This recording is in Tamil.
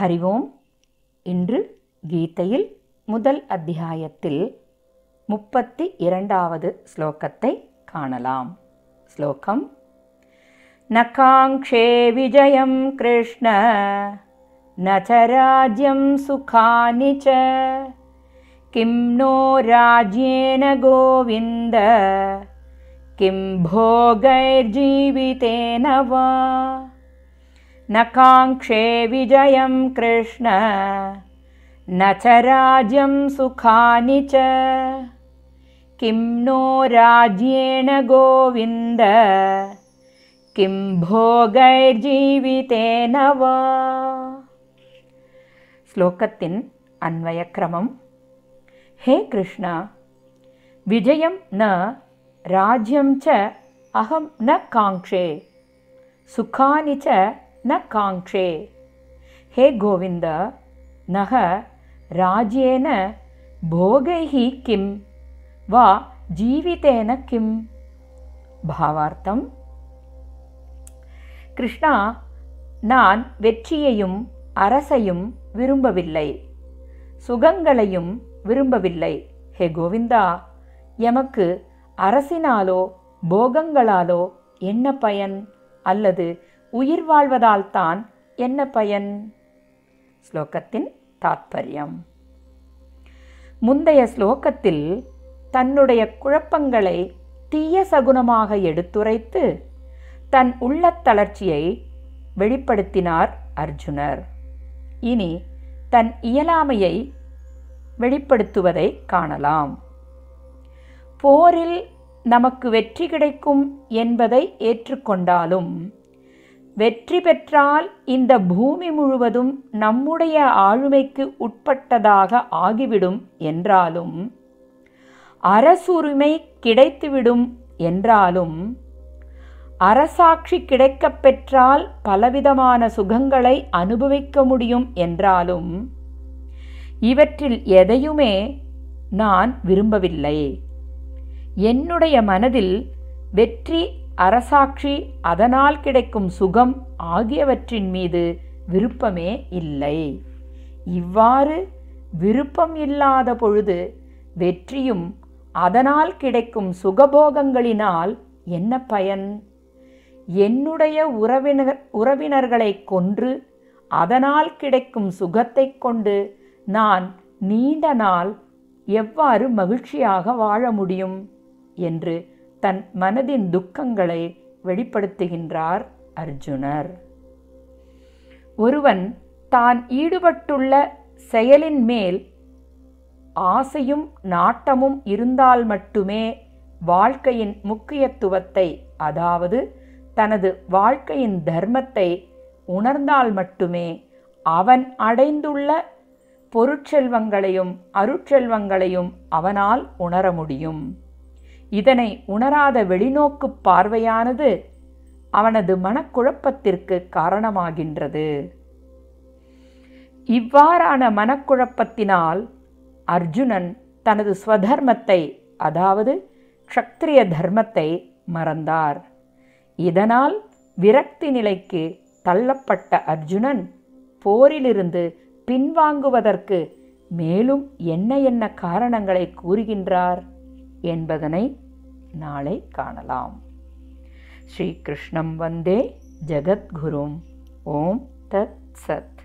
ஹரி ஓம் இன்று கீதையில் முதல் அத்தியாயத்தில் முப்பத்தி இரண்டாவது ஸ்லோகத்தை காணலாம். ஸ்லோகம் நகாங்ஷே விஜயம் கிருஷ்ண நச்சராஜ்யம் சுகானி ச கிம் நோ ராஜ்யேன கோவிந்த கிம் போகைர்ஜீவிதேன வா न काङ्क्षे विजयं कृष्ण न च राज्यं सुखानि च। किं नो राज्येण गोविन्द किं भोगैर्जीवितेन वा। श्लोकतिन् अन्वयक्रमं हे कृष्ण विजयं न राज्यं च अहं न काङ्क्षे सुखानि च ந காங்க்ஷே ஹே கோவிந்த நக ராஜ்யேன போகைः கிம் வா ஜீவிதேன கிம் பாவார்த்தம் கிருஷ்ணா நான் வெற்றியையும் அரசையும் விரும்பவில்லை சுகங்களையும் விரும்பவில்லை ஹே கோவிந்தா எமக்கு அரசினாலோ போகங்களாலோ என்ன பயன் அல்லது உயிர் வாழ்வதால்தான் என்ன பயன்? ஸ்லோகத்தின் தாத்பரியம். முந்தைய ஸ்லோகத்தில் தன்னுடைய குழப்பங்களை தீய சகுனமாக எடுத்துரைத்து தன் உள்ளத் தளர்ச்சியை வெளிப்படுத்தினார் அர்ஜுனர். இனி தன் இயலாமையை வெளிப்படுத்துவதை காணலாம். போரில் நமக்கு வெற்றி கிடைக்கும் என்பதை ஏற்றுக்கொண்டாலும் வெற்றி பெற்றால் இந்த பூமி முழுவதும் நம்முடைய ஆளுமைக்கு உட்பட்டதாக ஆகிவிடும் என்றாலும் அரசுரிமை கிடைத்துவிடும் என்றாலும் அரசாட்சி கிடைக்கப் பெற்றால் பலவிதமான சுகங்களை அனுபவிக்க முடியும் என்றாலும் இவற்றில் எதையுமே நான் விரும்பவில்லை. என்னுடைய மனதில் வெற்றி அரசாட்சி அதனால் கிடைக்கும் சுகம் ஆகியவற்றின் மீது விருப்பமே இல்லை. இவ்வாறு விருப்பம் இல்லாத பொழுது வெற்றியும் அதனால் கிடைக்கும் சுகபோகங்களினால் என்ன பயன்? என்னுடைய உறவினர் உறவினர்களை கொன்று அதனால் கிடைக்கும் சுகத்தை கொண்டு நான் நீண்ட நாள் எவ்வாறு மகிழ்ச்சியாக வாழ முடியும்? என்று தன் மனதின் துக்கங்களை வெளிப்படுத்துகின்றார் அர்ஜுனர். ஒருவன் தான் ஈடுபட்டுள்ள செயலின் மேல் ஆசையும் நாட்டமும் இருந்தால் மட்டுமே வாழ்க்கையின் முக்கியத்துவத்தை அதாவது தனது வாழ்க்கையின் தர்மத்தை உணர்ந்தால் மட்டுமே அவன் அடைந்துள்ள பொருட்செல்வங்களையும் அருட்செல்வங்களையும் அவனால் உணர முடியும். இதனை உணராத வெளிநோக்கு பார்வையானது அவனது மனக்குழப்பத்திற்கு காரணமாகின்றது. இவ்வாறான மனக்குழப்பத்தினால் அர்ஜுனன் தனது ஸ்வதர்மத்தை அதாவது க்ஷத்ரிய தர்மத்தை மறந்தார். இதனால் விரக்தி நிலைக்கு தள்ளப்பட்ட அர்ஜுனன் போரிலிருந்து பின்வாங்குவதற்கு மேலும் என்ன என்ன காரணங்களை கூறுகின்றார்? என்பதனை நாளை காணலாம். ஸ்ரீகிருஷ்ணம் வந்தே ஜகத்குரும். ஓம் தத் சத்.